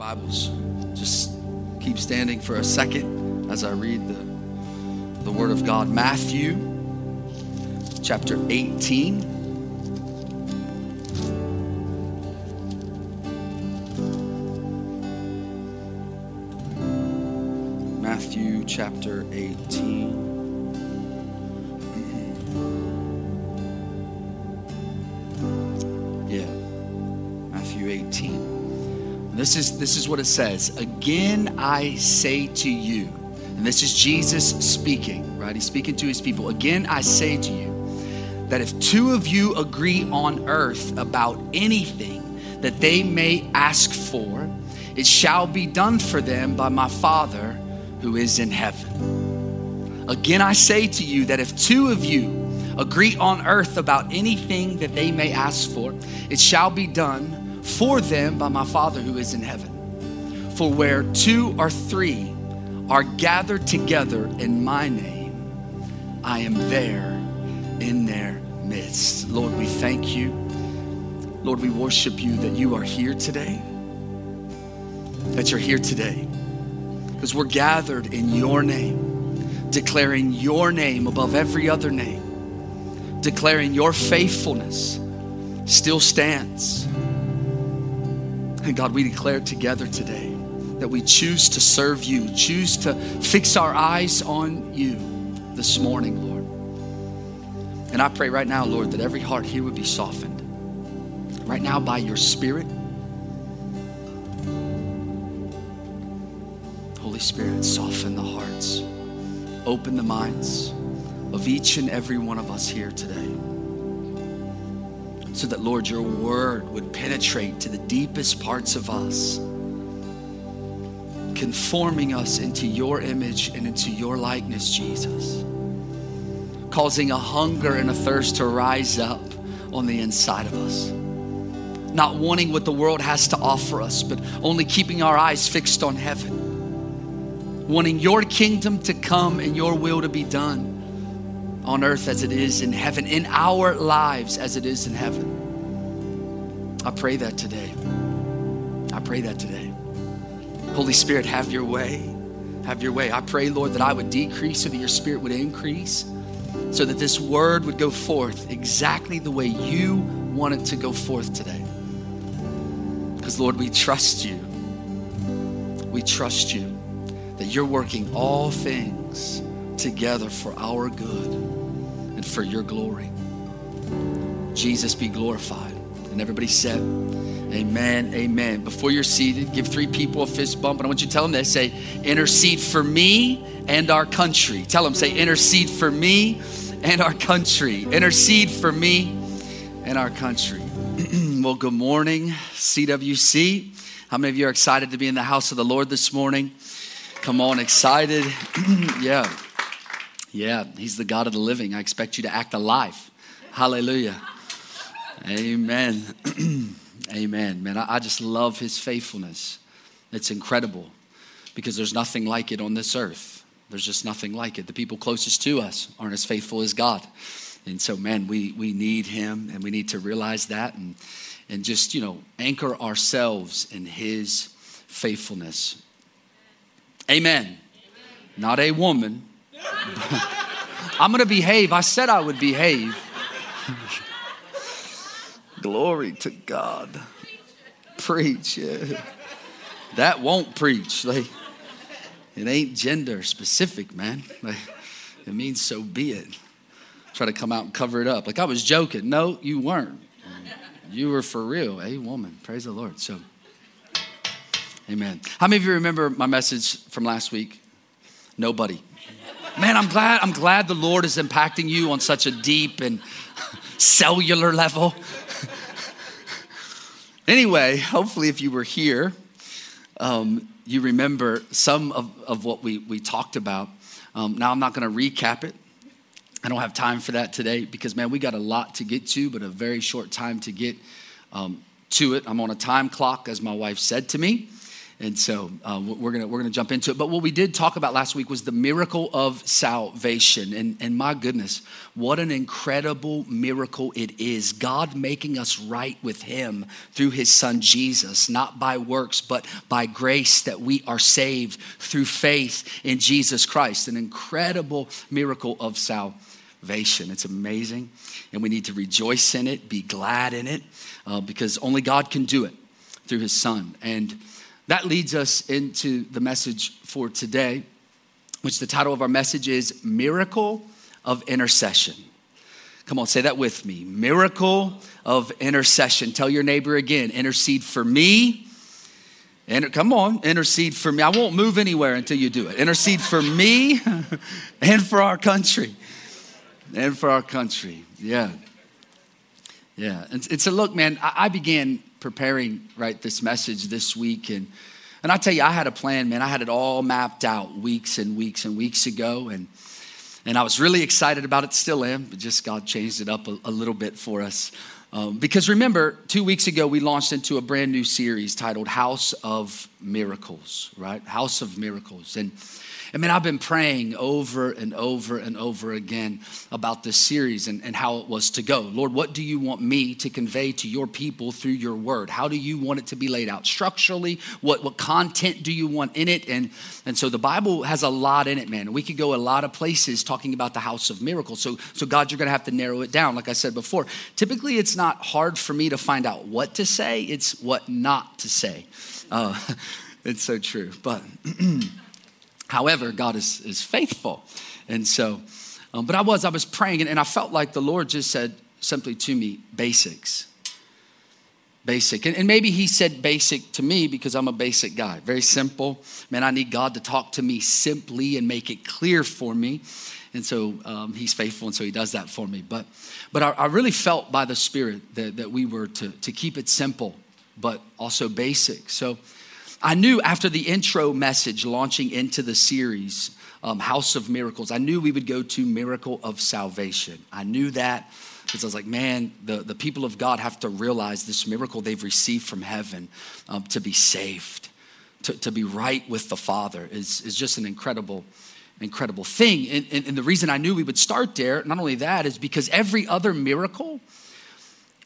Bibles, just keep standing for a second as I read the, the Word of God. Matthew chapter 18. Matthew chapter 18. This is, this is what it says. Again, I say to you, and this is Jesus speaking, right? He's speaking to his people. Again, I say to you that if two of you agree on earth about anything that they may ask for, it shall be done for them by my Father who is in heaven. Again, I say to you that if two of you agree on earth about anything that they may ask for, it shall be done for them by my Father who is in heaven. For where two or three are gathered together in my name, I am there in their midst. Lord, we thank you. Lord, we worship you that you are here today, that you're here today, because we're gathered in your name, declaring your name above every other name, declaring your faithfulness still stands. And God, we declare together today that we choose to serve you, choose to fix our eyes on you this morning, Lord. And I pray right now, Lord, that every heart here would be softened. Right now, by your Spirit, Holy Spirit, soften the hearts, open the minds of each and every one of us here today. So that, Lord, your word would penetrate to the deepest parts of us, conforming us into your image and into your likeness, Jesus, causing a hunger and a thirst to rise up on the inside of us. Not wanting what the world has to offer us, but only keeping our eyes fixed on heaven. Wanting your kingdom to come and your will to be done on earth as it is in heaven, in our lives as it is in heaven. I pray that today. I pray that today. Holy Spirit, have your way. Have your way. I pray, Lord, that I would decrease so that your spirit would increase, so that this word would go forth exactly the way you want it to go forth today. Because, Lord, we trust you. We trust you that you're working all things together for our good and for your glory. Jesus be glorified. And everybody said, Amen, amen. Before you're seated, give three people a fist bump, and I want you to tell them this say, Intercede for me and our country. Tell them, say, Intercede for me and our country. Intercede for me and our country. well, good morning, CWC. How many of you are excited to be in the house of the Lord this morning? Come on, excited. yeah. Yeah, he's the God of the living. I expect you to act alive. Hallelujah. Amen. Amen. Man, I, I just love his faithfulness. It's incredible because there's nothing like it on this earth. There's just nothing like it. The people closest to us aren't as faithful as God. And so, man, we, we need him and we need to realize that and, and just, you know, anchor ourselves in his faithfulness. Amen. Amen. Not a woman. I'm going to behave. I said I would behave. Glory to God. Preach. Yeah. That won't preach. Like, it ain't gender specific, man. Like, it means so be it. Try to come out and cover it up. Like I was joking. No, you weren't. You were for real. A woman. Praise the Lord. So, amen. How many of you remember my message from last week? Nobody. Man, I'm glad, I'm glad the Lord is impacting you on such a deep and cellular level. anyway, hopefully, if you were here, um, you remember some of, of what we, we talked about. Um, now, I'm not going to recap it. I don't have time for that today because, man, we got a lot to get to, but a very short time to get um, to it. I'm on a time clock, as my wife said to me. And so uh, we're gonna we're gonna jump into it. But what we did talk about last week was the miracle of salvation. And, and my goodness, what an incredible miracle it is. God making us right with Him through His Son Jesus, not by works, but by grace that we are saved through faith in Jesus Christ. An incredible miracle of salvation. It's amazing. And we need to rejoice in it, be glad in it, uh, because only God can do it through His Son. And that leads us into the message for today, which the title of our message is Miracle of Intercession. Come on, say that with me. Miracle of intercession. Tell your neighbor again, intercede for me. And come on, intercede for me. I won't move anywhere until you do it. Intercede for me and for our country. And for our country. Yeah. Yeah. And, and so, look, man, I, I began preparing right this message this week and and I tell you, I had a plan, man. I had it all mapped out weeks and weeks and weeks ago, and and I was really excited about it. Still am, but just God changed it up a, a little bit for us. Um, because remember, two weeks ago we launched into a brand new series titled "House of Miracles." Right, House of Miracles, and I mean, I've been praying over and over and over again about this series and, and how it was to go. Lord, what do you want me to convey to your people through your word? How do you want it to be laid out structurally? What, what content do you want in it? And, and so the Bible has a lot in it, man. We could go a lot of places talking about the house of miracles. So, so God, you're going to have to narrow it down. Like I said before, typically it's not hard for me to find out what to say, it's what not to say. Uh, it's so true. But. However, God is, is faithful. And so, um, but I was, I was praying and, and I felt like the Lord just said simply to me, basics. Basic. And, and maybe he said basic to me because I'm a basic guy. Very simple. Man, I need God to talk to me simply and make it clear for me. And so um, he's faithful, and so he does that for me. But, but I, I really felt by the Spirit that, that we were to, to keep it simple, but also basic. So I knew after the intro message launching into the series, um, House of Miracles, I knew we would go to Miracle of Salvation. I knew that because I was like, man, the, the people of God have to realize this miracle they've received from heaven um, to be saved, to, to be right with the Father is, is just an incredible, incredible thing. And, and, and the reason I knew we would start there, not only that, is because every other miracle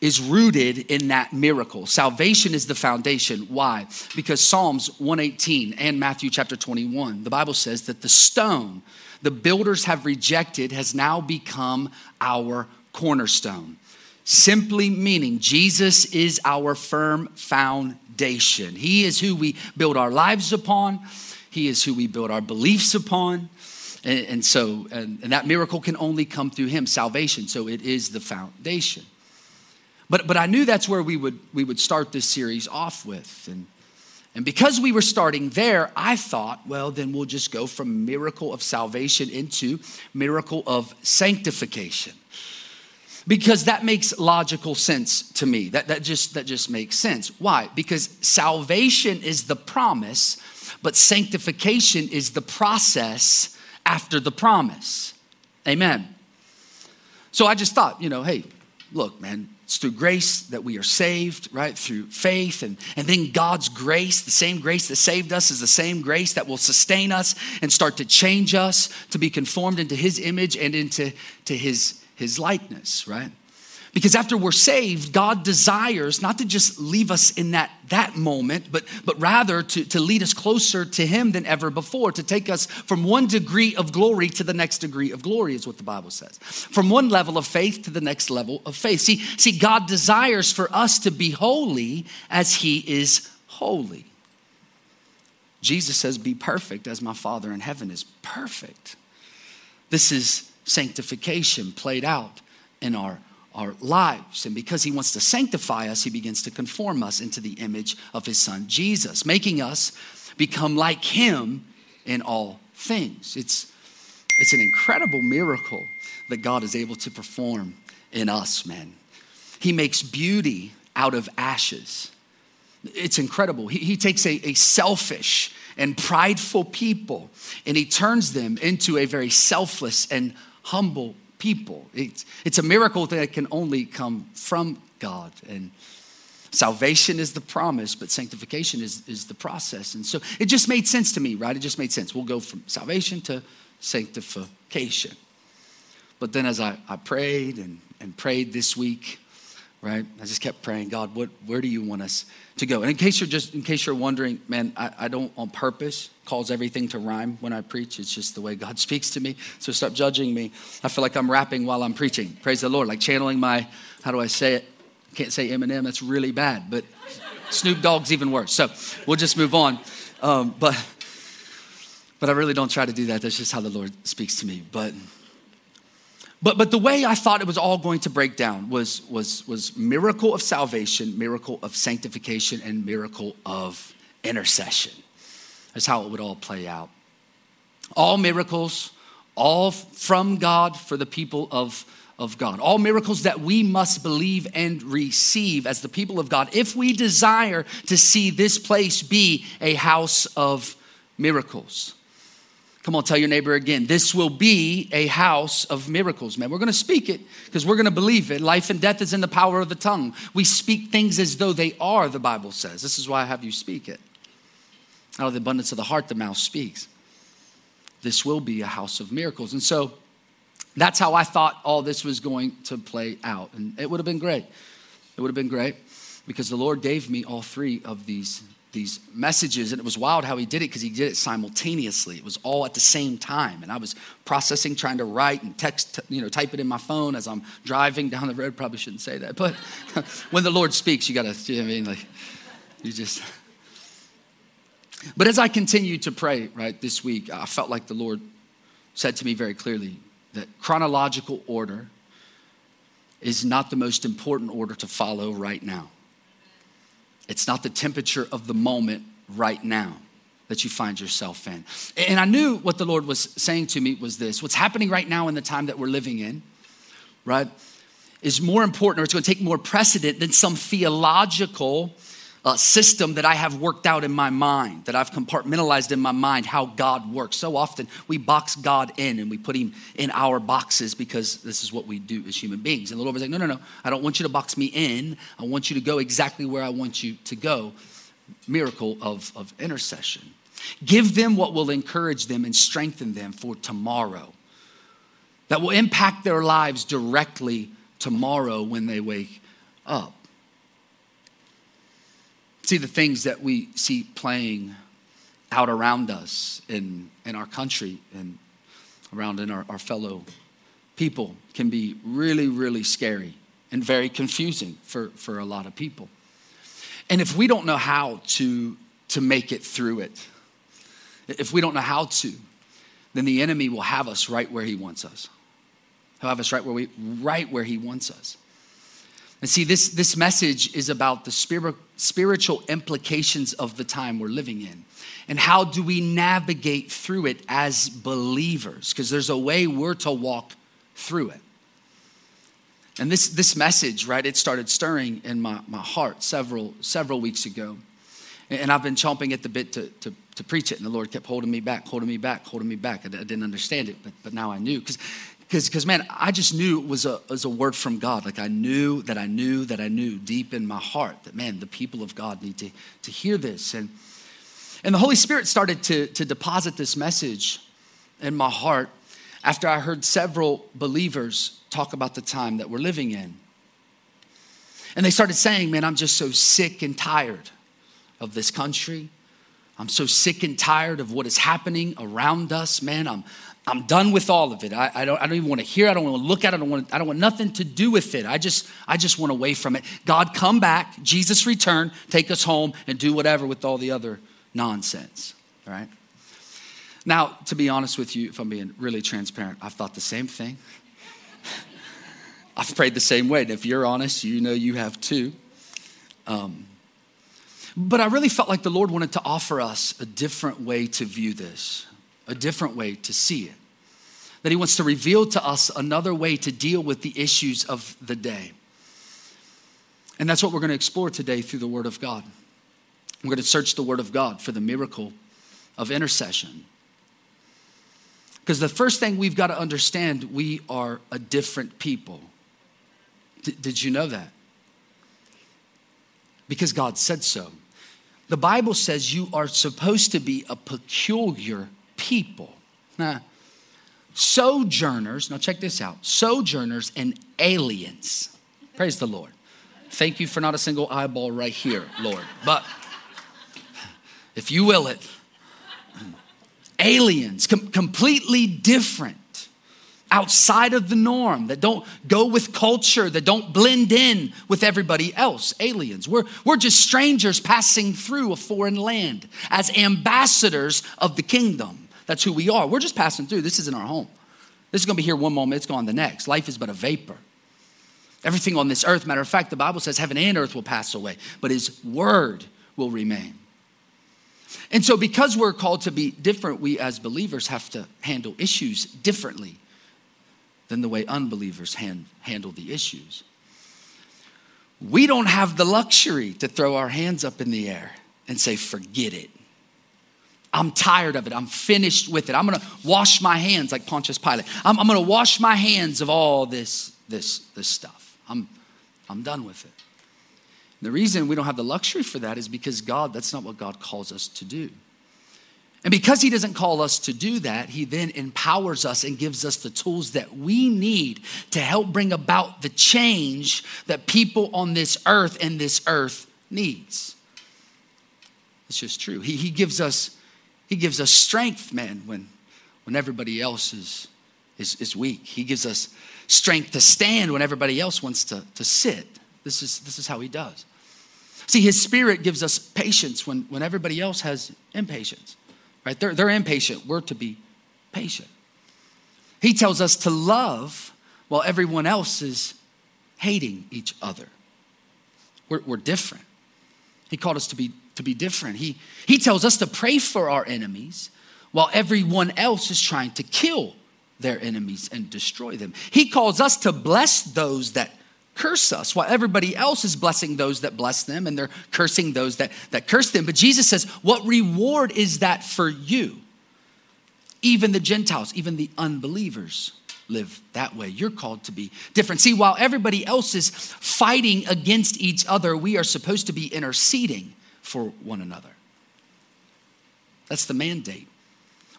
is rooted in that miracle. Salvation is the foundation. Why? Because Psalms 118 and Matthew chapter 21, the Bible says that the stone the builders have rejected has now become our cornerstone. Simply meaning Jesus is our firm foundation. He is who we build our lives upon, He is who we build our beliefs upon. And, and so, and, and that miracle can only come through Him, salvation. So it is the foundation. But, but I knew that's where we would, we would start this series off with. And, and because we were starting there, I thought, well, then we'll just go from miracle of salvation into miracle of sanctification. Because that makes logical sense to me. That, that, just, that just makes sense. Why? Because salvation is the promise, but sanctification is the process after the promise. Amen. So I just thought, you know, hey, look, man, it's through grace that we are saved, right? Through faith. And, and then God's grace, the same grace that saved us, is the same grace that will sustain us and start to change us to be conformed into His image and into to his, his likeness, right? Because after we're saved, God desires not to just leave us in that, that moment, but, but rather to, to lead us closer to Him than ever before, to take us from one degree of glory to the next degree of glory, is what the Bible says. From one level of faith to the next level of faith. See, see God desires for us to be holy as He is holy. Jesus says, Be perfect as my Father in heaven is perfect. This is sanctification played out in our our lives. And because he wants to sanctify us, he begins to conform us into the image of his son Jesus, making us become like him in all things. It's, it's an incredible miracle that God is able to perform in us, man. He makes beauty out of ashes. It's incredible. He, he takes a, a selfish and prideful people and he turns them into a very selfless and humble people. It's, it's a miracle that can only come from God. And Salvation is the promise, but sanctification is, is the process. And so it just made sense to me, right? It just made sense. We'll go from salvation to sanctification. But then as I, I prayed and, and prayed this week, right? I just kept praying, God, what, where do you want us to go? And in case you're just, in case you're wondering, man, I, I don't on purpose cause everything to rhyme when I preach. It's just the way God speaks to me. So stop judging me. I feel like I'm rapping while I'm preaching. Praise the Lord. Like channeling my, how do I say it? Can't say Eminem. That's really bad. But Snoop Dogg's even worse. So we'll just move on. Um, but, but I really don't try to do that. That's just how the Lord speaks to me. But but, but the way I thought it was all going to break down was, was, was miracle of salvation, miracle of sanctification, and miracle of intercession. That's how it would all play out. All miracles, all from God for the people of, of God. All miracles that we must believe and receive as the people of God if we desire to see this place be a house of miracles. Come on, tell your neighbor again. This will be a house of miracles, man. We're going to speak it because we're going to believe it. Life and death is in the power of the tongue. We speak things as though they are, the Bible says. This is why I have you speak it. Out of the abundance of the heart, the mouth speaks. This will be a house of miracles. And so that's how I thought all this was going to play out. And it would have been great. It would have been great because the Lord gave me all three of these these messages and it was wild how he did it because he did it simultaneously. It was all at the same time and i was processing trying to write and text you know type it in my phone as i'm driving down the road. Probably shouldn't say that but when the lord speaks you gotta you know i mean like you just but as i continued to pray right this week i felt like the lord said to me very clearly that chronological order is not the most important order to follow right now it's not the temperature of the moment right now that you find yourself in. And I knew what the Lord was saying to me was this what's happening right now in the time that we're living in, right, is more important or it's going to take more precedent than some theological uh, system that I have worked out in my mind, that I've compartmentalized in my mind how God works. So often we box God in and we put him in our boxes because this is what we do as human beings. And the Lord was like, no, no, no, I don't want you to box me in. I want you to go exactly where I want you to go. Miracle of, of intercession. Give them what will encourage them and strengthen them for tomorrow, that will impact their lives directly tomorrow when they wake up see the things that we see playing out around us in, in our country and around in our, our fellow people can be really, really scary and very confusing for, for a lot of people. And if we don't know how to, to make it through it, if we don't know how to, then the enemy will have us right where he wants us. He'll have us right where we right where he wants us. And see, this, this message is about the spirit, spiritual implications of the time we're living in. And how do we navigate through it as believers? Because there's a way we're to walk through it. And this, this message, right, it started stirring in my, my heart several, several weeks ago. And I've been chomping at the bit to, to, to preach it. And the Lord kept holding me back, holding me back, holding me back. I, I didn't understand it, but, but now I knew. Because because because man i just knew it was a, was a word from god. Like i knew that i knew that i knew deep in my heart that man the people of god need to, to hear this. And and the holy spirit started to, to deposit this message in my heart after i heard several believers talk about the time that we're living in. And they started saying man i'm just so sick and tired of this country. I'm so sick and tired of what is happening around us, man. I'm, I'm done with all of it. I, I, don't, I don't even want to hear. I don't want to look at it. I don't want, I don't want nothing to do with it. I just, I just want away from it. God, come back. Jesus, return. Take us home and do whatever with all the other nonsense. All right. Now, to be honest with you, if I'm being really transparent, I've thought the same thing. I've prayed the same way. And if you're honest, you know you have too. Um, but I really felt like the Lord wanted to offer us a different way to view this a different way to see it. That He wants to reveal to us another way to deal with the issues of the day. And that's what we're going to explore today through the Word of God. We're going to search the Word of God for the miracle of intercession. Because the first thing we've got to understand, we are a different people. D- did you know that? because God said so. The Bible says you are supposed to be a peculiar people. Now, sojourners, now check this out sojourners and aliens. Praise the Lord. Thank you for not a single eyeball right here, Lord. But if you will it, aliens, com- completely different outside of the norm, that don't go with culture, that don't blend in with everybody else, aliens. We're, we're just strangers passing through a foreign land as ambassadors of the kingdom. That's who we are. We're just passing through. This isn't our home. This is going to be here one moment, it's gone the next. Life is but a vapor. Everything on this earth, matter of fact, the Bible says heaven and earth will pass away, but his word will remain. And so, because we're called to be different, we as believers have to handle issues differently than the way unbelievers hand, handle the issues. We don't have the luxury to throw our hands up in the air and say, forget it. I'm tired of it. I'm finished with it. I'm going to wash my hands like Pontius Pilate. I'm, I'm going to wash my hands of all this, this, this stuff. I'm, I'm done with it. And the reason we don't have the luxury for that is because God, that's not what God calls us to do. And because he doesn't call us to do that, he then empowers us and gives us the tools that we need to help bring about the change that people on this earth and this earth needs. It's just true. He, he gives us he gives us strength, man, when when everybody else is, is, is weak. He gives us strength to stand when everybody else wants to, to sit. This is, this is how he does. See, his spirit gives us patience when, when everybody else has impatience right? They're, they're impatient. We're to be patient. He tells us to love while everyone else is hating each other. We're, we're different. He called us to be, to be different. He, he tells us to pray for our enemies while everyone else is trying to kill their enemies and destroy them. He calls us to bless those that curse us while everybody else is blessing those that bless them and they're cursing those that, that curse them. But Jesus says, What reward is that for you? Even the Gentiles, even the unbelievers live that way. You're called to be different. See, while everybody else is fighting against each other, we are supposed to be interceding for one another. That's the mandate.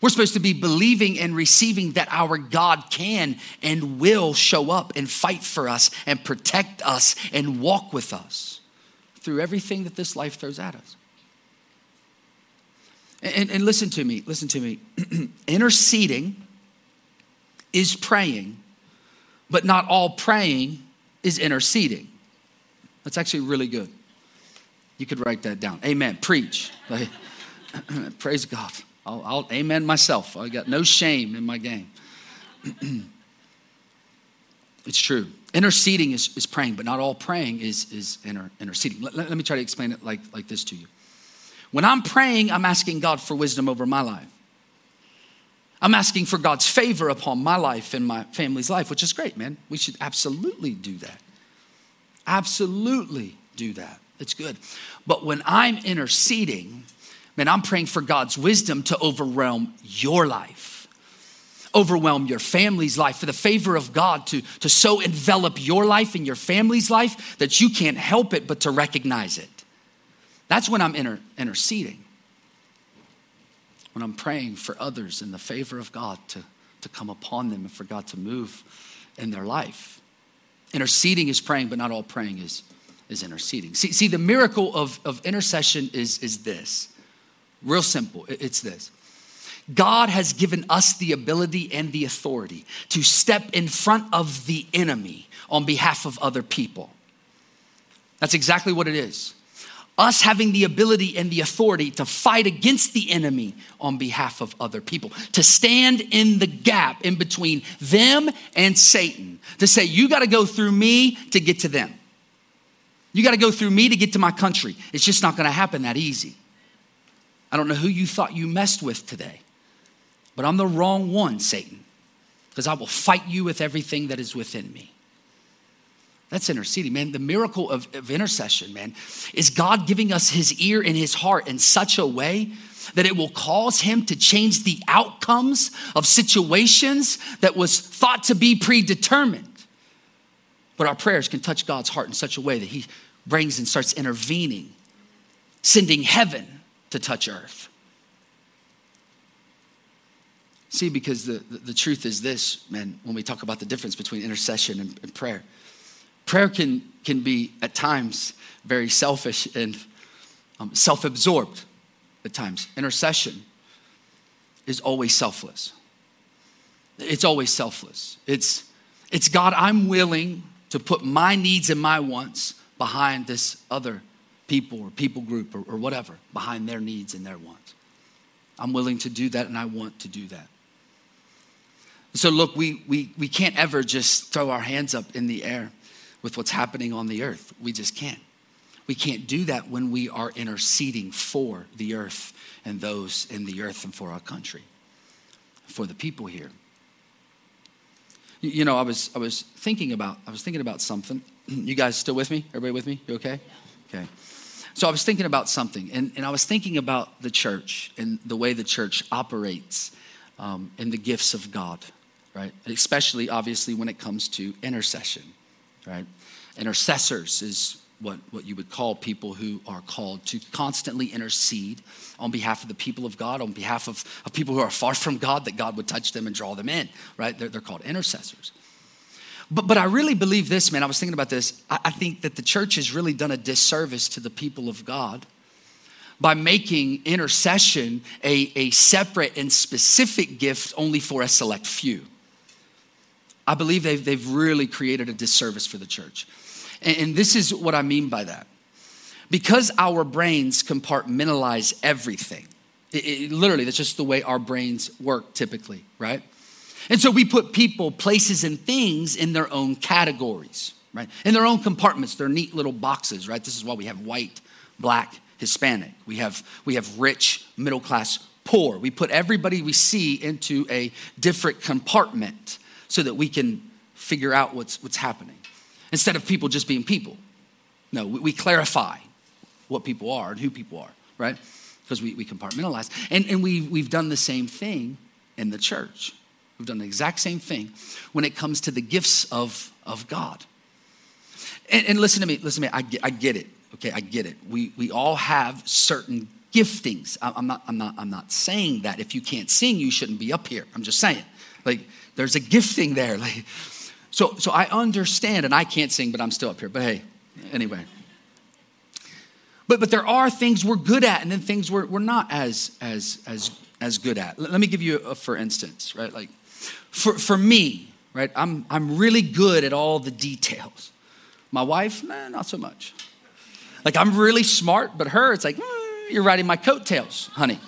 We're supposed to be believing and receiving that our God can and will show up and fight for us and protect us and walk with us through everything that this life throws at us. And, and listen to me, listen to me. Interceding is praying, but not all praying is interceding. That's actually really good. You could write that down. Amen. Preach. Praise God. I'll, I'll amen myself. I got no shame in my game. it's true. Interceding is, is praying, but not all praying is, is inter, interceding. Let, let, let me try to explain it like, like this to you. When I'm praying, I'm asking God for wisdom over my life. I'm asking for God's favor upon my life and my family's life, which is great, man. We should absolutely do that. Absolutely do that. It's good. But when I'm interceding, Man, I'm praying for God's wisdom to overwhelm your life, overwhelm your family's life, for the favor of God to, to so envelop your life and your family's life that you can't help it but to recognize it. That's when I'm inter- interceding. When I'm praying for others in the favor of God to, to come upon them and for God to move in their life. Interceding is praying, but not all praying is, is interceding. See, see the miracle of, of intercession is, is this Real simple. It's this God has given us the ability and the authority to step in front of the enemy on behalf of other people. That's exactly what it is. Us having the ability and the authority to fight against the enemy on behalf of other people, to stand in the gap in between them and Satan, to say, You got to go through me to get to them. You got to go through me to get to my country. It's just not going to happen that easy. I don't know who you thought you messed with today, but I'm the wrong one, Satan, because I will fight you with everything that is within me. That's interceding, man. The miracle of, of intercession, man, is God giving us his ear and his heart in such a way that it will cause him to change the outcomes of situations that was thought to be predetermined. But our prayers can touch God's heart in such a way that he brings and starts intervening, sending heaven to touch earth. See, because the, the, the, truth is this, man, when we talk about the difference between intercession and, and prayer, prayer can, can be at times very selfish and um, self absorbed at times. Intercession is always selfless. It's always selfless. It's, it's God, I'm willing to put my needs and my wants behind this other people or people group or, or whatever, behind their needs and their wants. I'm willing to do that and I want to do that. So, look, we, we, we can't ever just throw our hands up in the air with what's happening on the earth. We just can't. We can't do that when we are interceding for the earth and those in the earth and for our country, for the people here. You know, I was, I was thinking about, I was thinking about something. You guys still with me? Everybody with me? You okay? Okay. So I was thinking about something, and, and I was thinking about the church and the way the church operates um, and the gifts of God right? Especially, obviously, when it comes to intercession, right? Intercessors is what, what you would call people who are called to constantly intercede on behalf of the people of God, on behalf of, of people who are far from God, that God would touch them and draw them in, right? They're, they're called intercessors. But, but I really believe this, man. I was thinking about this. I, I think that the church has really done a disservice to the people of God by making intercession a, a separate and specific gift only for a select few. I believe they've, they've really created a disservice for the church. And, this is what I mean by that. Because our brains compartmentalize everything, it, it, literally, that's just the way our brains work typically, right? And so we put people, places, and things in their own categories, right? In their own compartments, they're neat little boxes, right? This is why we have white, black, Hispanic. We have, we have rich, middle class, poor. We put everybody we see into a different compartment so that we can figure out what's, what's happening instead of people just being people. No, we, we clarify what people are and who people are, right? Because we, we compartmentalize. And, and we, we've done the same thing in the church. We've done the exact same thing when it comes to the gifts of, of God. And, and listen to me, listen to me, I get, I get it, okay? I get it. We, we all have certain giftings. I'm not, I'm, not, I'm not saying that if you can't sing, you shouldn't be up here. I'm just saying. Like, there's a gifting there. Like, so, so I understand, and I can't sing, but I'm still up here. But hey, anyway. But, but there are things we're good at, and then things we're, we're not as, as, as, as good at. Let me give you a for instance, right? Like, for, for me, right, I'm, I'm really good at all the details. My wife, nah, not so much. Like, I'm really smart, but her, it's like, mm, you're riding my coattails, honey.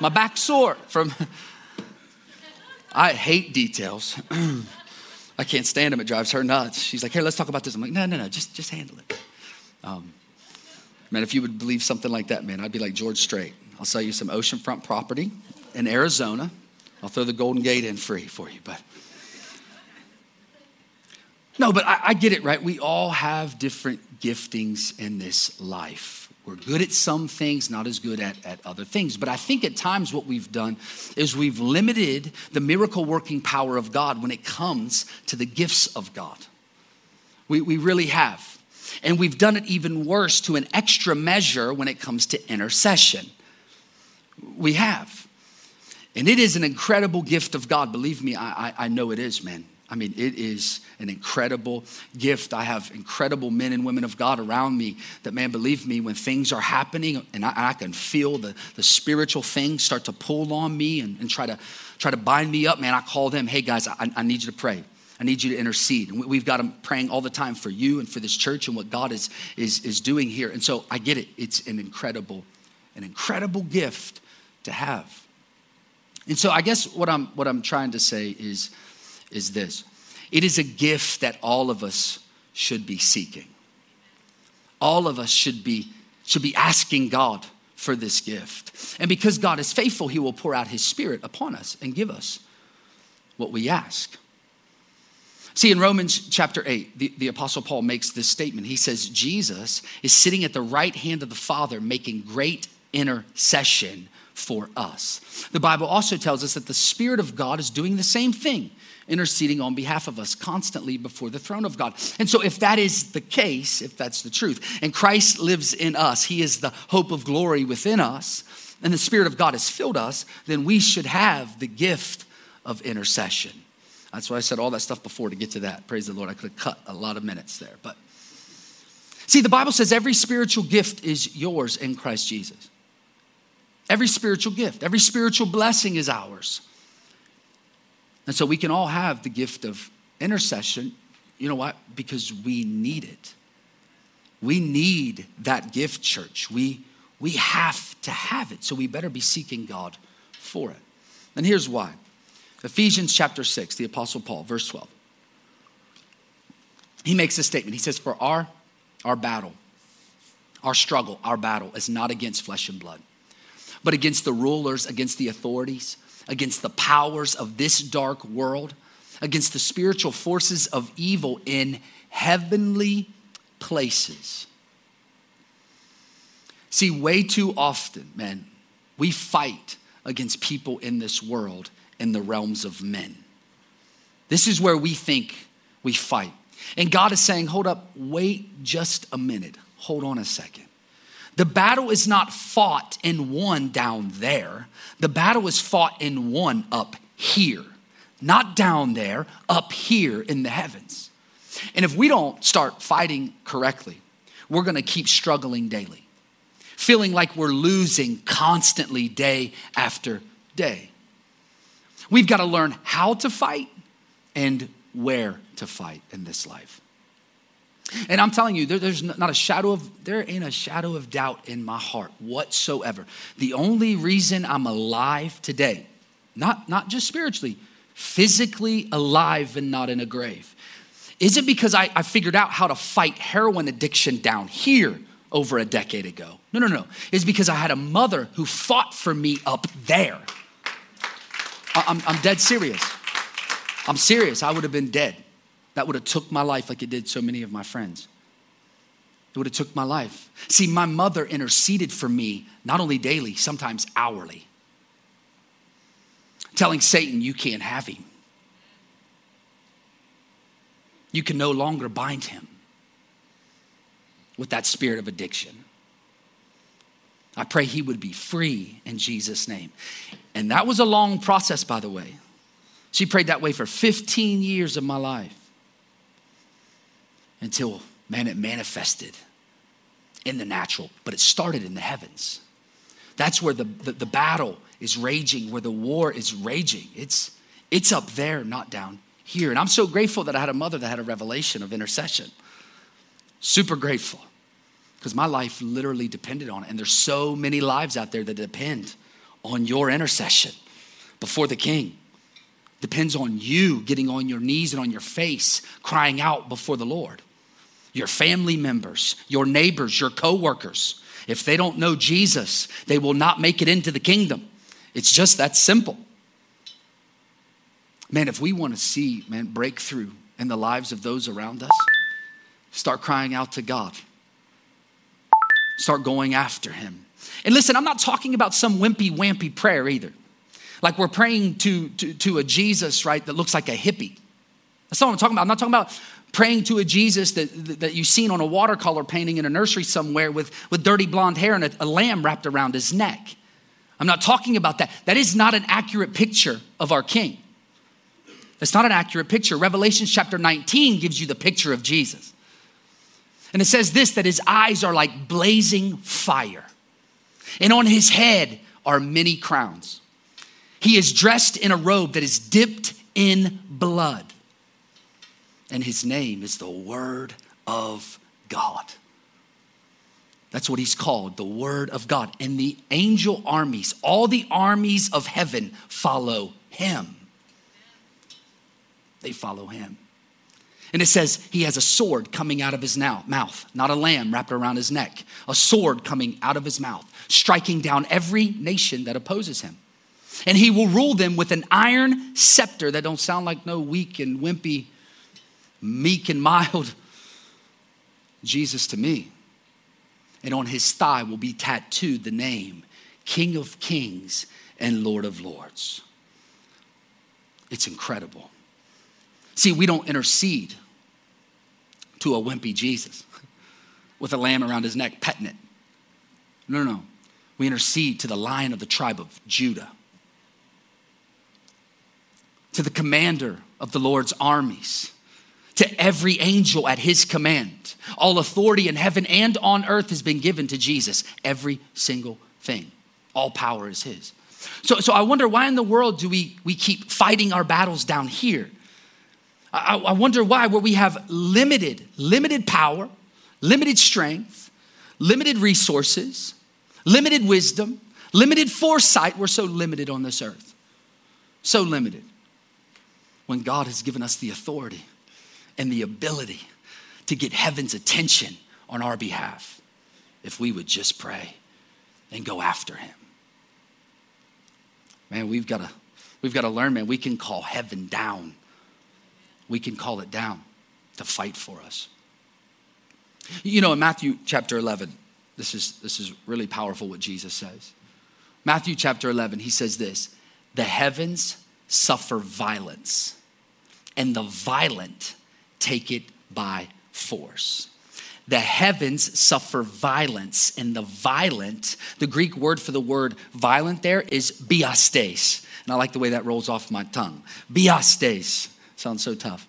My back sore from I hate details. I can't stand him. It drives her nuts. She's like, "Here, let's talk about this." I'm like, "No, no, no. Just, just handle it." Um, man, if you would believe something like that, man, I'd be like George Strait. I'll sell you some oceanfront property in Arizona. I'll throw the Golden Gate in free for you, but no, but I, I get it, right? We all have different giftings in this life. We're good at some things, not as good at, at other things. But I think at times what we've done is we've limited the miracle working power of God when it comes to the gifts of God. We, we really have. And we've done it even worse to an extra measure when it comes to intercession. We have. And it is an incredible gift of God. Believe me, I, I, I know it is, man. I mean, it is an incredible gift. I have incredible men and women of God around me that, man, believe me, when things are happening and I, I can feel the, the spiritual things start to pull on me and, and, try, to, try to bind me up, man, I call them, hey, guys, I, I need you to pray. I need you to intercede. And we've got them praying all the time for you and for this church and what God is, is, is doing here. And so I get it. It's an incredible, an incredible gift to have. And so I guess what I'm, what I'm trying to say is, is this it is a gift that all of us should be seeking. All of us should be, should be asking God for this gift. And because God is faithful, He will pour out His Spirit upon us and give us what we ask. See, in Romans chapter 8, the, the Apostle Paul makes this statement. He says, Jesus is sitting at the right hand of the Father, making great intercession for us. The Bible also tells us that the Spirit of God is doing the same thing interceding on behalf of us constantly before the throne of God. And so, if that is the case, if that's the truth, and Christ lives in us, He is the hope of glory within us, and the Spirit of God has filled us, then we should have the gift of intercession. That's why I said all that stuff before to get to that. Praise the Lord. I could have cut a lot of minutes there. But see, the Bible says every spiritual gift is yours in Christ Jesus. Every spiritual gift, every spiritual blessing is ours. And so we can all have the gift of intercession. You know what? Because we need it. We need that gift, church. We, we have to have it. So we better be seeking God for it. And here's why Ephesians chapter 6, the Apostle Paul, verse 12. He makes a statement. He says, For our, our battle, our struggle, our battle is not against flesh and blood, but against the rulers, against the authorities, against the powers of this dark world, against the spiritual forces of evil in heavenly places. See, way too often, men, we fight against people in this world in the realms of men. This is where we think we fight. And God is saying, hold up, wait just a minute, hold on a second. The battle is not fought and won down there. The battle is fought and won up here. Not down there, up here in the heavens. And if we don't start fighting correctly, we're gonna keep struggling daily, feeling like we're losing constantly day after day. We've got to learn how to fight and where to fight in this life. And I'm telling you, there, there's not a shadow of, there ain't a shadow of doubt in my heart whatsoever. The only reason I'm alive today, not, not just spiritually, physically alive and not in a grave, isn't because I, I figured out how to fight heroin addiction down here over a decade ago. No, no, no. It's because I had a mother who fought for me up there. I'm, I'm dead serious. I'm serious. I would have been dead that would have took my life like it did so many of my friends. It would have took my life. See my mother interceded for me not only daily sometimes hourly. Telling satan you can't have him. You can no longer bind him with that spirit of addiction. I pray he would be free in jesus name. And that was a long process by the way. She prayed that way for 15 years of my life until, man, it manifested in the natural, but it started in the heavens. That's where the, the, the, battle is raging, where the war is raging. It's, it's up there, not down here. And I'm so grateful that I had a mother that had a revelation of intercession. Super grateful because my life literally depended on it. And there's so many lives out there that depend on your intercession before the king. Depends on you getting on your knees and on your face, crying out before the Lord your family members, your neighbors, your coworkers. If they don't know Jesus, they will not make it into the kingdom. It's just that simple. Man, if we want to see, man, breakthrough in the lives of those around us, start crying out to God. Start going after Him. And listen, I'm not talking about some wimpy, wampy prayer either. Like we're praying to, to, to a Jesus, right, that looks like a hippie. That's not what I'm talking about. I'm not talking about praying to a Jesus that, that you've seen on a watercolor painting in a nursery somewhere with, with dirty blonde hair and a, a lamb wrapped around his neck. I'm not talking about that. That is not an accurate picture of our King. That's not an accurate picture. Revelation chapter 19 gives you the picture of Jesus. And it says this that his eyes are like blazing fire, and on his head are many crowns. He is dressed in a robe that is dipped in blood and his name is the Word of God. That's what he's called, the Word of God. And the angel armies, all the armies of heaven follow him. They follow him. And it says he has a sword coming out of his now, mouth, not a lamb wrapped around his neck, a sword coming out of his mouth, striking down every nation that opposes him. And he will rule them with an iron scepter that don't sound like no weak and wimpy meek and mild Jesus to me. And on his thigh will be tattooed the name King of Kings and Lord of Lords. It's incredible. See, we don't intercede to a wimpy Jesus with a lamb around his neck, petting it. No, no, no. We intercede to the lion of the tribe of Judah, to the commander of the Lord's armies, to every angel at his command. All authority in heaven and on earth has been given to Jesus, every single thing. All power is his. So, so I wonder why in the world do we, we keep fighting our battles down here? I, I wonder why, where we have limited, limited power, limited strength, limited resources, limited wisdom, limited foresight. We're so limited on this earth. So limited. When God has given us the authority and the ability to get heaven's attention on our behalf if we would just pray and go after him. Man, we've got to we've got to learn, man, we can call heaven down. We can call it down to fight for us. You know, in Matthew chapter 11, this is, this is really powerful what Jesus says. Matthew chapter 11, he says this The heavens suffer violence, and the violent take it by force. The heavens suffer violence, and the violent, the Greek word for the word violent there is biastes. And I like the way that rolls off my tongue. Biastes. Sounds so tough.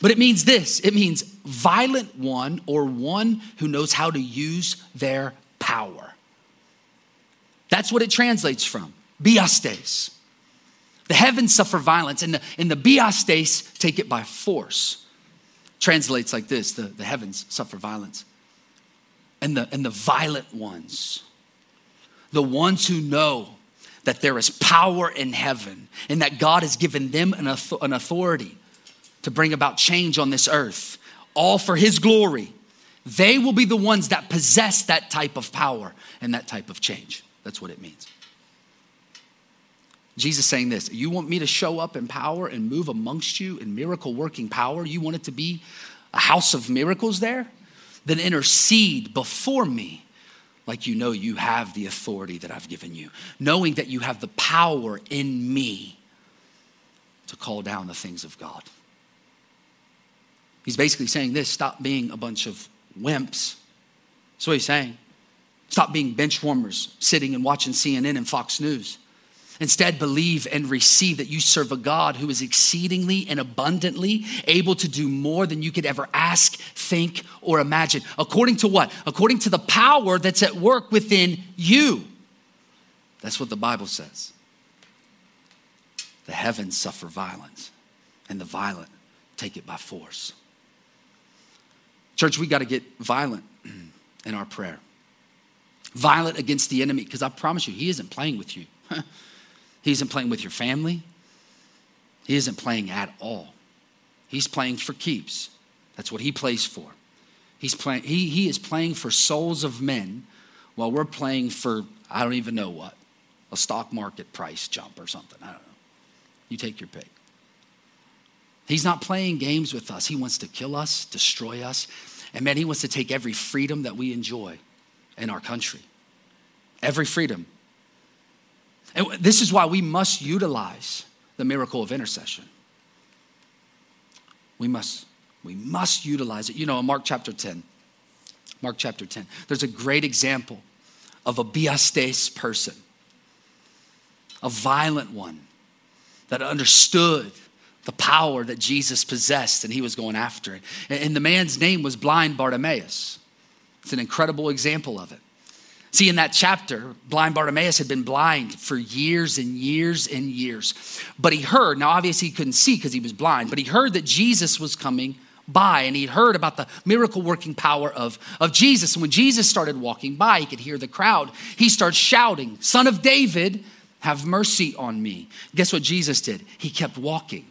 But it means this it means violent one or one who knows how to use their power. That's what it translates from. Biastes. The heavens suffer violence, and the, and the biastes take it by force. Translates like this the, the heavens suffer violence. And the, and the violent ones, the ones who know that there is power in heaven and that God has given them an, an authority to bring about change on this earth, all for His glory, they will be the ones that possess that type of power and that type of change. That's what it means. Jesus saying this You want me to show up in power and move amongst you in miracle working power? You want it to be a house of miracles there? Then intercede before me like you know you have the authority that I've given you, knowing that you have the power in me to call down the things of God. He's basically saying this stop being a bunch of wimps. That's what he's saying. Stop being bench warmers, sitting and watching CNN and Fox News. Instead, believe and receive that you serve a God who is exceedingly and abundantly able to do more than you could ever ask, think, or imagine. According to what? According to the power that's at work within you. That's what the Bible says. The heavens suffer violence, and the violent take it by force. Church, we got to get violent in our prayer. Violent against the enemy, because I promise you, he isn't playing with you. he isn't playing with your family. He isn't playing at all. He's playing for keeps. That's what he plays for. He's playing, he, he is playing for souls of men while we're playing for, I don't even know what, a stock market price jump or something. I don't know. You take your pick. He's not playing games with us. He wants to kill us, destroy us. And man, he wants to take every freedom that we enjoy in our country. Every freedom. And this is why we must utilize the miracle of intercession. We must, we must utilize it. You know, in Mark chapter 10, Mark chapter 10, there's a great example of a biastes person, a violent one that understood the power that Jesus possessed, and he was going after it. And the man's name was blind Bartimaeus. It's an incredible example of it. See, in that chapter, blind Bartimaeus had been blind for years and years and years. But he heard, now obviously he couldn't see because he was blind, but he heard that Jesus was coming by and he'd heard about the miracle working power of, of Jesus. And when Jesus started walking by, he could hear the crowd. He starts shouting, Son of David, have mercy on me. Guess what Jesus did? He kept walking.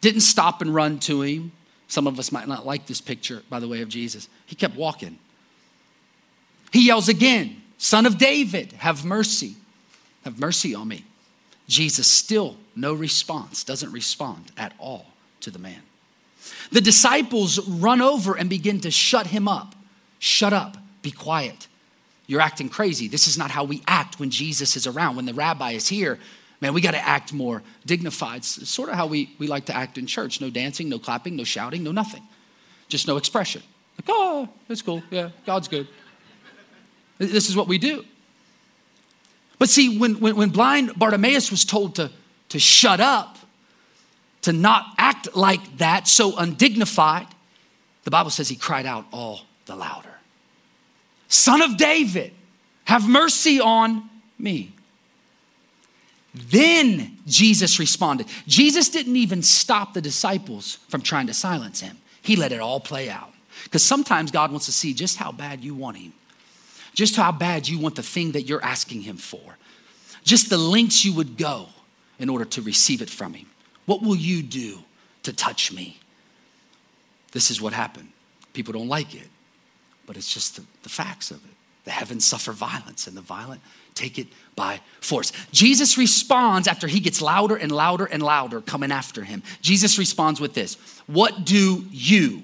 Didn't stop and run to him. Some of us might not like this picture, by the way, of Jesus. He kept walking. He yells again, Son of David, have mercy. Have mercy on me. Jesus still no response, doesn't respond at all to the man. The disciples run over and begin to shut him up. Shut up, be quiet. You're acting crazy. This is not how we act when Jesus is around. When the rabbi is here, Man, we got to act more dignified. It's sort of how we, we like to act in church no dancing, no clapping, no shouting, no nothing. Just no expression. Like, oh, it's cool. Yeah, God's good. This is what we do. But see, when, when, when blind Bartimaeus was told to, to shut up, to not act like that, so undignified, the Bible says he cried out all the louder Son of David, have mercy on me. Then Jesus responded. Jesus didn't even stop the disciples from trying to silence him, he let it all play out. Because sometimes God wants to see just how bad you want him, just how bad you want the thing that you're asking him for, just the lengths you would go in order to receive it from him. What will you do to touch me? This is what happened. People don't like it, but it's just the, the facts of it. The heavens suffer violence, and the violent take it by force. Jesus responds after he gets louder and louder and louder coming after him. Jesus responds with this What do you?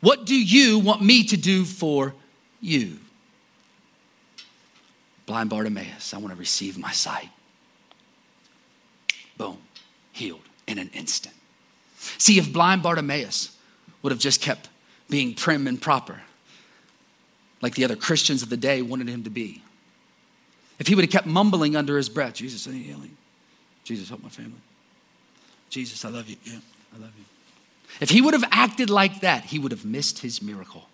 What do you want me to do for you? Blind Bartimaeus, I want to receive my sight. Boom, healed in an instant. See, if blind Bartimaeus would have just kept being prim and proper, like the other Christians of the day wanted him to be, if he would have kept mumbling under his breath, Jesus, I need healing. Jesus, help my family. Jesus, I love you. Yeah, I love you. If he would have acted like that, he would have missed his miracle.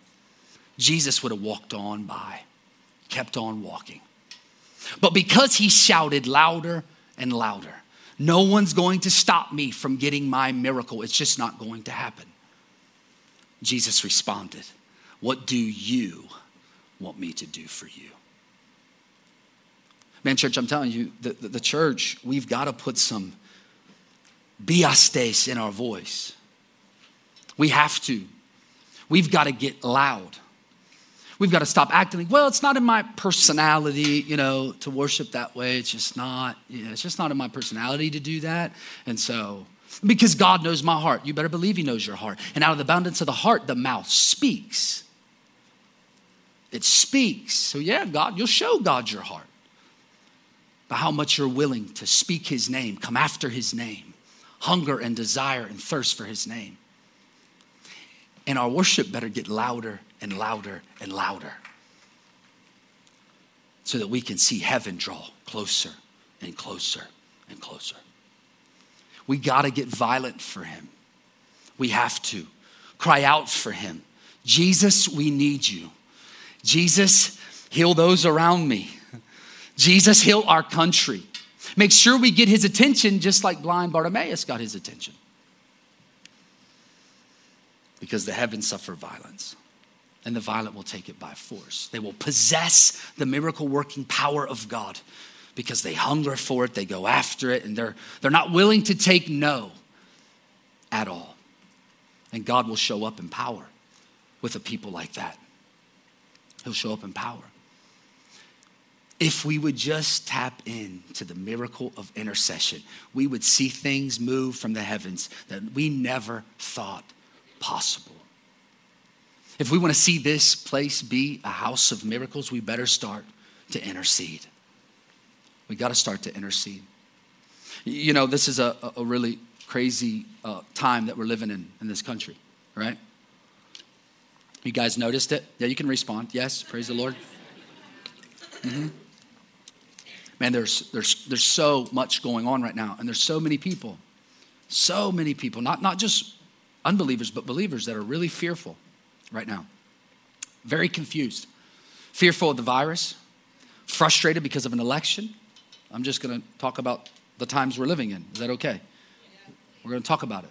Jesus would have walked on by, kept on walking. But because he shouted louder and louder, no one's going to stop me from getting my miracle. It's just not going to happen. Jesus responded, What do you want me to do for you? Man, church, I'm telling you, the, the, the church, we've got to put some biastes in our voice. We have to. We've got to get loud. We've got to stop acting like, well, it's not in my personality, you know, to worship that way. It's just not, you know, it's just not in my personality to do that. And so, because God knows my heart, you better believe He knows your heart. And out of the abundance of the heart, the mouth speaks. It speaks. So, yeah, God, you'll show God your heart by how much you're willing to speak His name, come after His name, hunger and desire and thirst for His name. And our worship better get louder and louder and louder so that we can see heaven draw closer and closer and closer. We got to get violent for him. We have to cry out for him. Jesus, we need you. Jesus, heal those around me. Jesus, heal our country. Make sure we get his attention just like blind Bartimaeus got his attention. Because the heavens suffer violence and the violent will take it by force. They will possess the miracle working power of God because they hunger for it, they go after it, and they're, they're not willing to take no at all. And God will show up in power with a people like that. He'll show up in power. If we would just tap into the miracle of intercession, we would see things move from the heavens that we never thought possible. If we want to see this place be a house of miracles, we better start to intercede. We got to start to intercede. You know, this is a, a really crazy uh, time that we're living in in this country, right? You guys noticed it? Yeah, you can respond. Yes, praise the Lord. Mm-hmm. Man, there's, there's, there's so much going on right now, and there's so many people, so many people, not, not just unbelievers, but believers that are really fearful right now. Very confused, fearful of the virus, frustrated because of an election. I'm just going to talk about the times we're living in. Is that okay? We're going to talk about it.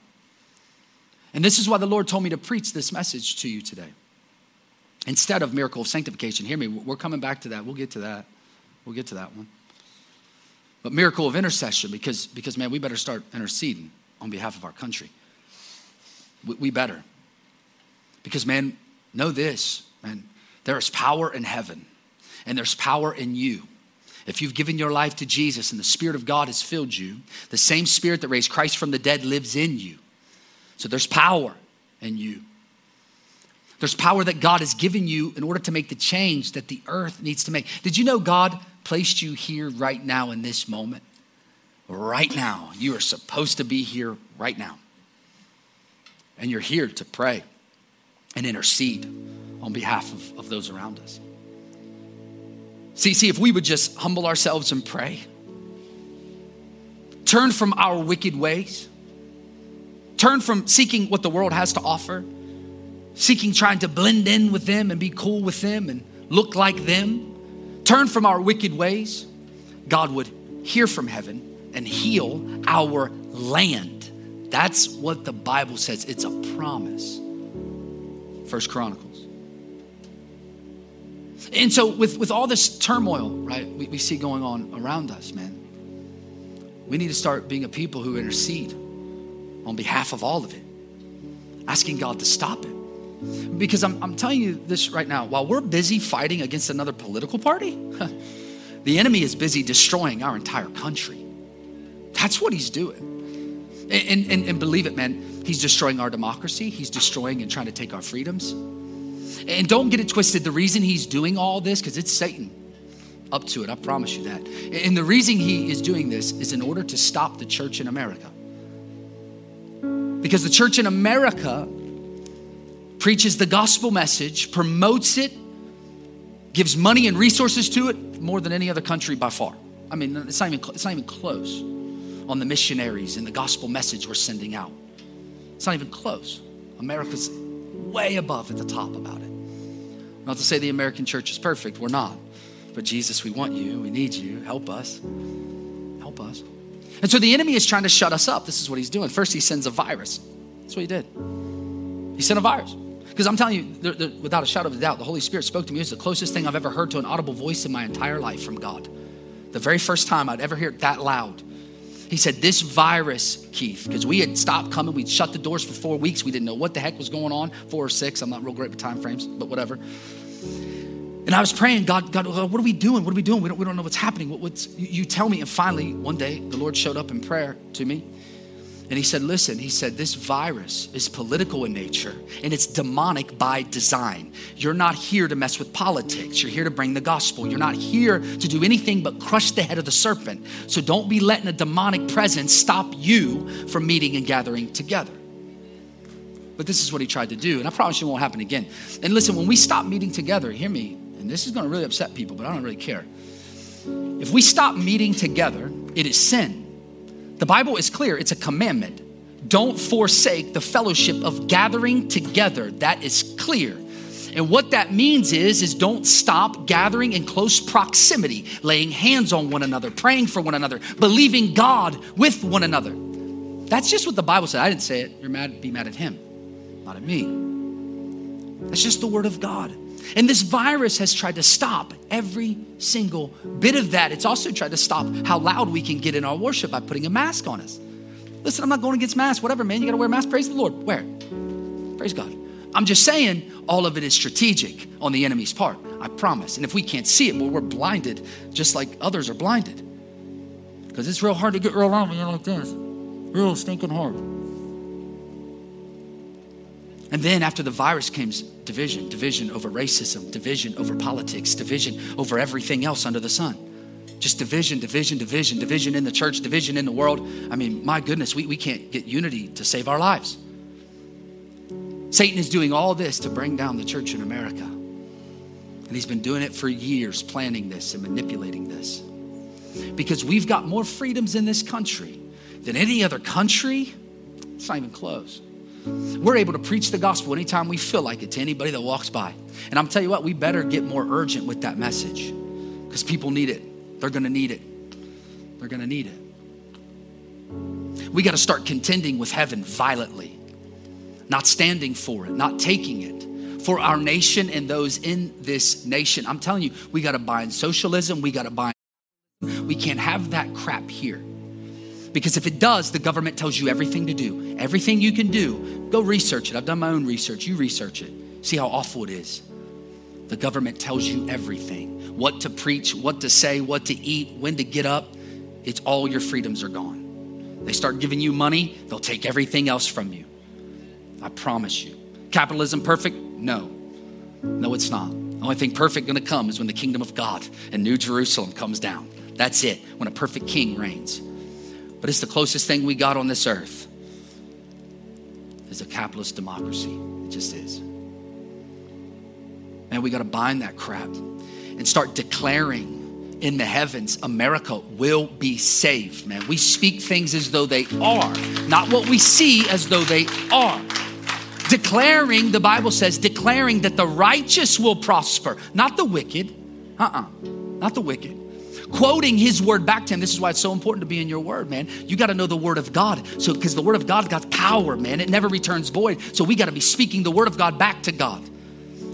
And this is why the Lord told me to preach this message to you today. Instead of miracle of sanctification, hear me, we're coming back to that. We'll get to that. We'll get to that one. But miracle of intercession, because, because man, we better start interceding on behalf of our country. We, we better. Because, man, know this, man, there is power in heaven and there's power in you. If you've given your life to Jesus and the Spirit of God has filled you, the same Spirit that raised Christ from the dead lives in you. So there's power in you. There's power that God has given you in order to make the change that the earth needs to make. Did you know God placed you here right now in this moment? right now. You are supposed to be here right now. And you're here to pray and intercede on behalf of, of those around us. See, see, if we would just humble ourselves and pray, turn from our wicked ways, turn from seeking what the world has to offer, seeking trying to blend in with them and be cool with them and look like them, turn from our wicked ways, God would hear from heaven and heal our land. That's what the Bible says. It's a promise. First Chronicles. And so, with, with all this turmoil, right, we, we see going on around us, man, we need to start being a people who intercede on behalf of all of it, asking God to stop it. Because I'm, I'm telling you this right now while we're busy fighting against another political party, the enemy is busy destroying our entire country. That's what he's doing. And, and, and believe it, man, he's destroying our democracy, he's destroying and trying to take our freedoms. And don't get it twisted. The reason he's doing all this, because it's Satan up to it, I promise you that. And the reason he is doing this is in order to stop the church in America. Because the church in America preaches the gospel message, promotes it, gives money and resources to it more than any other country by far. I mean, it's not even, it's not even close on the missionaries and the gospel message we're sending out. It's not even close. America's way above at the top about it. Not to say the American church is perfect, we're not. But Jesus, we want you, we need you, help us. Help us. And so the enemy is trying to shut us up. This is what he's doing. First, he sends a virus. That's what he did. He sent a virus. Because I'm telling you, without a shadow of a doubt, the Holy Spirit spoke to me. It's the closest thing I've ever heard to an audible voice in my entire life from God. The very first time I'd ever hear it that loud. He said, This virus, Keith, because we had stopped coming. We'd shut the doors for four weeks. We didn't know what the heck was going on. Four or six. I'm not real great with time frames, but whatever. And I was praying, God, God, what are we doing? What are we doing? We don't, we don't know what's happening. What, what's, you tell me. And finally, one day, the Lord showed up in prayer to me. And he said, Listen, he said, this virus is political in nature and it's demonic by design. You're not here to mess with politics. You're here to bring the gospel. You're not here to do anything but crush the head of the serpent. So don't be letting a demonic presence stop you from meeting and gathering together. But this is what he tried to do. And I promise you it won't happen again. And listen, when we stop meeting together, hear me, and this is going to really upset people, but I don't really care. If we stop meeting together, it is sin. The Bible is clear, it's a commandment. Don't forsake the fellowship of gathering together. That is clear. And what that means is is don't stop gathering in close proximity, laying hands on one another, praying for one another, believing God with one another. That's just what the Bible said. I didn't say it. You're mad, be mad at him, not at me. That's just the word of God. And this virus has tried to stop every single bit of that. It's also tried to stop how loud we can get in our worship by putting a mask on us. Listen, I'm not going against masks, whatever, man. You got to wear a mask. Praise the Lord. Wear it. Praise God. I'm just saying all of it is strategic on the enemy's part. I promise. And if we can't see it, well, we're blinded just like others are blinded. Because it's real hard to get real loud when you're like this. Real stinking hard. And then after the virus came division division over racism, division over politics, division over everything else under the sun. Just division, division, division, division in the church, division in the world. I mean, my goodness, we, we can't get unity to save our lives. Satan is doing all this to bring down the church in America. And he's been doing it for years, planning this and manipulating this. Because we've got more freedoms in this country than any other country. It's not even close. We're able to preach the gospel anytime we feel like it to anybody that walks by. And I'm telling you what, we better get more urgent with that message because people need it. They're going to need it. They're going to need it. We got to start contending with heaven violently, not standing for it, not taking it for our nation and those in this nation. I'm telling you, we got to bind socialism. We got to bind. We can't have that crap here. Because if it does, the government tells you everything to do. Everything you can do, go research it. I've done my own research. You research it. See how awful it is. The government tells you everything what to preach, what to say, what to eat, when to get up. It's all your freedoms are gone. They start giving you money, they'll take everything else from you. I promise you. Capitalism perfect? No. No, it's not. The only thing perfect going to come is when the kingdom of God and New Jerusalem comes down. That's it, when a perfect king reigns. But it's the closest thing we got on this earth is a capitalist democracy. It just is. Man, we got to bind that crap and start declaring in the heavens America will be saved, man. We speak things as though they are, not what we see as though they are. Declaring, the Bible says, declaring that the righteous will prosper, not the wicked. Uh uh-uh, uh, not the wicked quoting his word back to him. This is why it's so important to be in your word, man. You got to know the word of God. So, because the word of God got power, man. It never returns void. So, we got to be speaking the word of God back to God,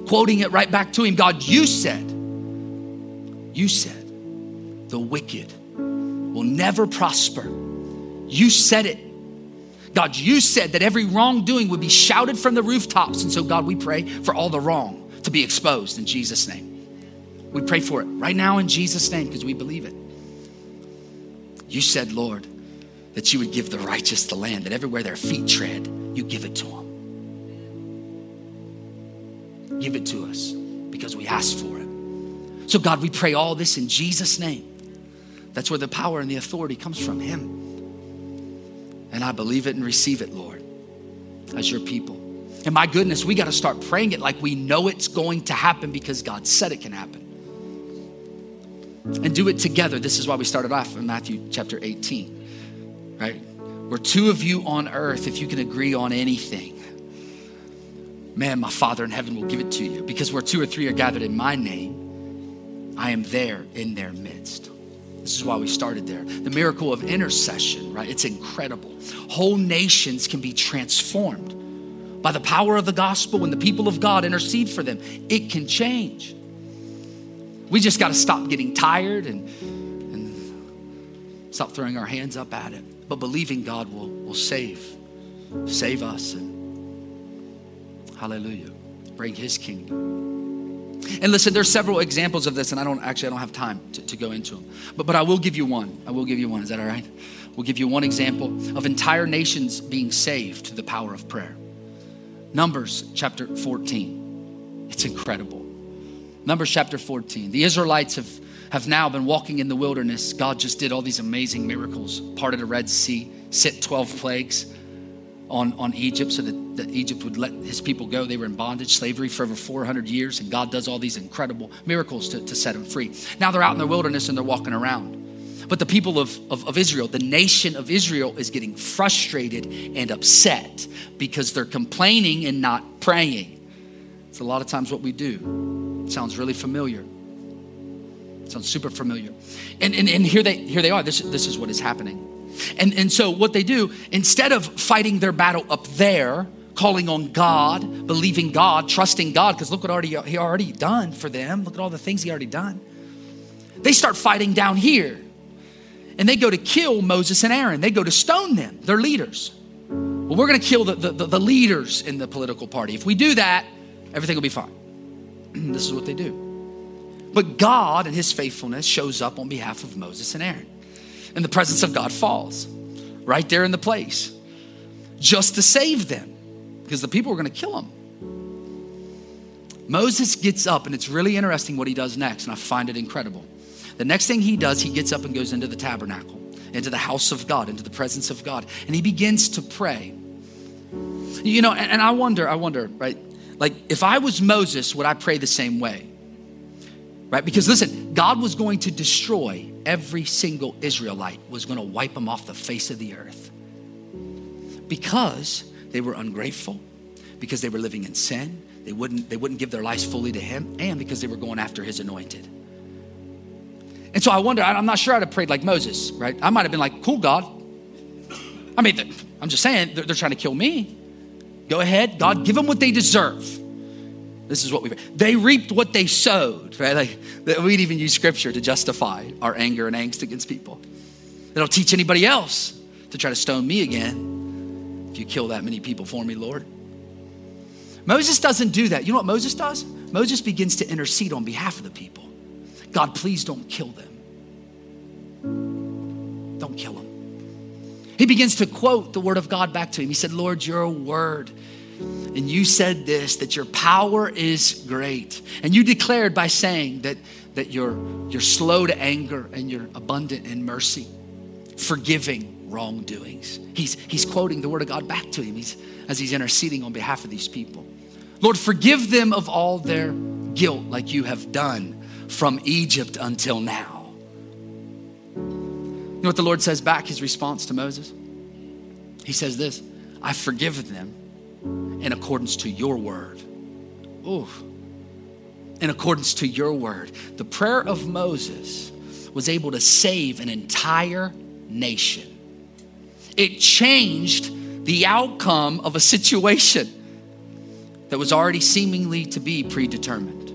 quoting it right back to him. God, you said, you said, the wicked will never prosper. You said it. God, you said that every wrongdoing would be shouted from the rooftops. And so, God, we pray for all the wrong to be exposed in Jesus' name. We pray for it right now in Jesus' name because we believe it. You said, Lord, that you would give the righteous the land, that everywhere their feet tread, you give it to them. Give it to us because we ask for it. So, God, we pray all this in Jesus' name. That's where the power and the authority comes from Him. And I believe it and receive it, Lord, as your people. And my goodness, we got to start praying it like we know it's going to happen because God said it can happen and do it together. This is why we started off in Matthew chapter 18, right? Where two of you on earth, if you can agree on anything, man, my Father in heaven will give it to you. Because where two or three are gathered in my name, I am there in their midst. This is why we started there. The miracle of intercession, right? It's incredible. Whole nations can be transformed by the power of the gospel when the people of God intercede for them. It can change. We just got to stop getting tired and, and stop throwing our hands up at it, but believing God will, will save, save us. And hallelujah, bring his kingdom. And listen, there's several examples of this, and I don't actually I don't have time to, to go into them. But but I will give you one. I will give you one. Is that all right? We'll give you one example of entire nations being saved to the power of prayer. Numbers chapter 14. It's incredible. Numbers chapter 14. The Israelites have, have now been walking in the wilderness. God just did all these amazing miracles, parted a Red Sea, sent 12 plagues on, on Egypt so that, that Egypt would let his people go. They were in bondage, slavery for over 400 years, and God does all these incredible miracles to, to set them free. Now they're out in the wilderness and they're walking around. But the people of, of, of, Israel, the nation of Israel, is getting frustrated and upset because they're complaining and not praying. It's a lot of times what we do. Sounds really familiar. Sounds super familiar. And, and, and here, they, here they are. This, this is what is happening. And, and so, what they do, instead of fighting their battle up there, calling on God, believing God, trusting God, because look what already, He already done for them. Look at all the things He already done. They start fighting down here. And they go to kill Moses and Aaron. They go to stone them, their leaders. Well, we're going to kill the, the, the leaders in the political party. If we do that, everything will be fine. this is what they do. But God and his faithfulness shows up on behalf of Moses and Aaron. And the presence of God falls right there in the place just to save them because the people were going to kill them. Moses gets up, and it's really interesting what he does next, and I find it incredible. The next thing he does, he gets up and goes into the tabernacle, into the house of God, into the presence of God, and he begins to pray. You know, and, and I wonder, I wonder, right? Like, if I was Moses, would I pray the same way? Right? Because listen, God was going to destroy every single Israelite, was going to wipe them off the face of the earth. Because they were ungrateful, because they were living in sin, they wouldn't, they wouldn't give their lives fully to Him, and because they were going after His anointed. And so I wonder, I'm not sure I'd have prayed like Moses, right? I might have been like, cool, God. I mean, I'm just saying, they're, they're trying to kill me. Go ahead, God, give them what they deserve. This is what we they reaped what they sowed, right? Like we'd even use scripture to justify our anger and angst against people. It'll teach anybody else to try to stone me again if you kill that many people for me, Lord. Moses doesn't do that. You know what Moses does? Moses begins to intercede on behalf of the people. God, please don't kill them. Don't kill them. He begins to quote the word of God back to him. He said, Lord, your word. And you said this that your power is great. And you declared by saying that, that you're, you're slow to anger and you're abundant in mercy, forgiving wrongdoings. He's, he's quoting the word of God back to him he's, as he's interceding on behalf of these people. Lord, forgive them of all their guilt, like you have done from Egypt until now. You know what the Lord says back, his response to Moses? He says this I've forgiven them in accordance to your word. Ooh. In accordance to your word. The prayer of Moses was able to save an entire nation. It changed the outcome of a situation that was already seemingly to be predetermined.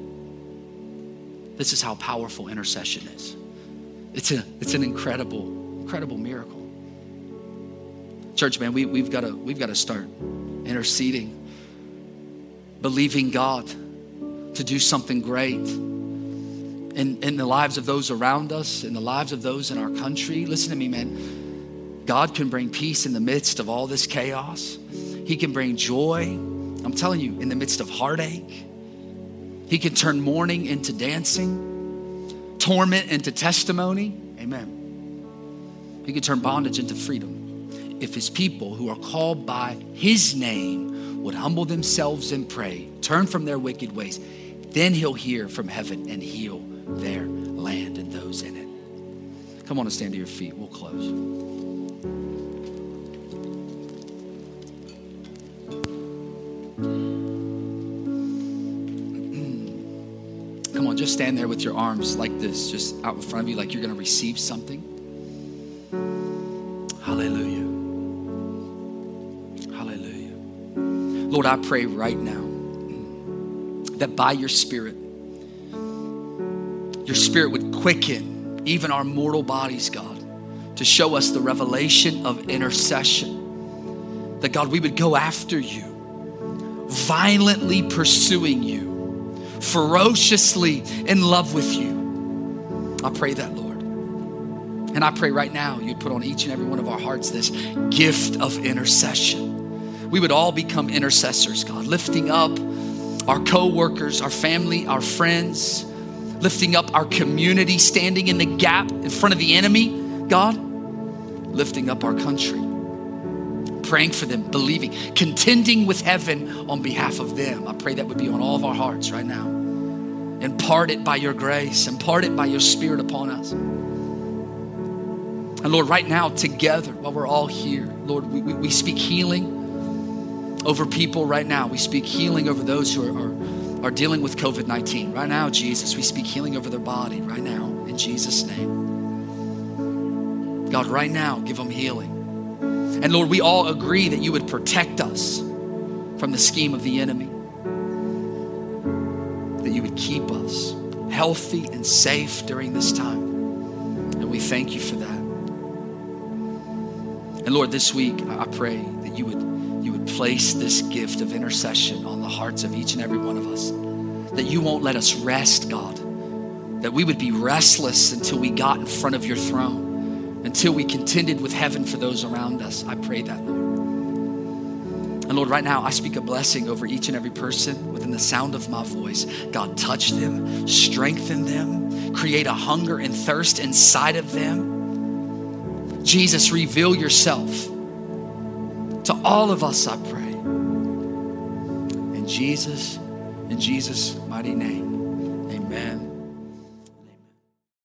This is how powerful intercession is. It's, a, it's an incredible, incredible miracle. Church, man, we, we've got to we've got to start interceding, believing God to do something great in, in the lives of those around us, in the lives of those in our country. Listen to me, man. God can bring peace in the midst of all this chaos. He can bring joy. I'm telling you, in the midst of heartache. He can turn mourning into dancing, torment into testimony. Amen. He can turn bondage into freedom. If his people who are called by his name would humble themselves and pray, turn from their wicked ways, then he'll hear from heaven and heal their land and those in it. Come on and stand to your feet. We'll close. Just stand there with your arms like this, just out in front of you, like you're going to receive something. Hallelujah. Hallelujah. Lord, I pray right now that by your Spirit, your Spirit would quicken even our mortal bodies, God, to show us the revelation of intercession. That, God, we would go after you, violently pursuing you ferociously in love with you. I pray that, Lord. And I pray right now you'd put on each and every one of our hearts this gift of intercession. We would all become intercessors, God, lifting up our co-workers, our family, our friends, lifting up our community, standing in the gap in front of the enemy, God, lifting up our country, praying for them, believing, contending with heaven on behalf of them. I pray that would be on all of our hearts right now. Impart it by your grace, impart it by your spirit upon us. And Lord, right now, together, while we're all here, Lord, we, we, we speak healing over people right now. We speak healing over those who are, are, are dealing with COVID 19. Right now, Jesus, we speak healing over their body right now, in Jesus' name. God, right now, give them healing. And Lord, we all agree that you would protect us from the scheme of the enemy that you would keep us healthy and safe during this time. And we thank you for that. And Lord, this week I pray that you would you would place this gift of intercession on the hearts of each and every one of us. That you won't let us rest, God. That we would be restless until we got in front of your throne, until we contended with heaven for those around us. I pray that, Lord. And Lord, right now, I speak a blessing over each and every person within the sound of my voice. God, touch them, strengthen them, create a hunger and thirst inside of them. Jesus, reveal yourself to all of us, I pray. In Jesus, in Jesus' mighty name.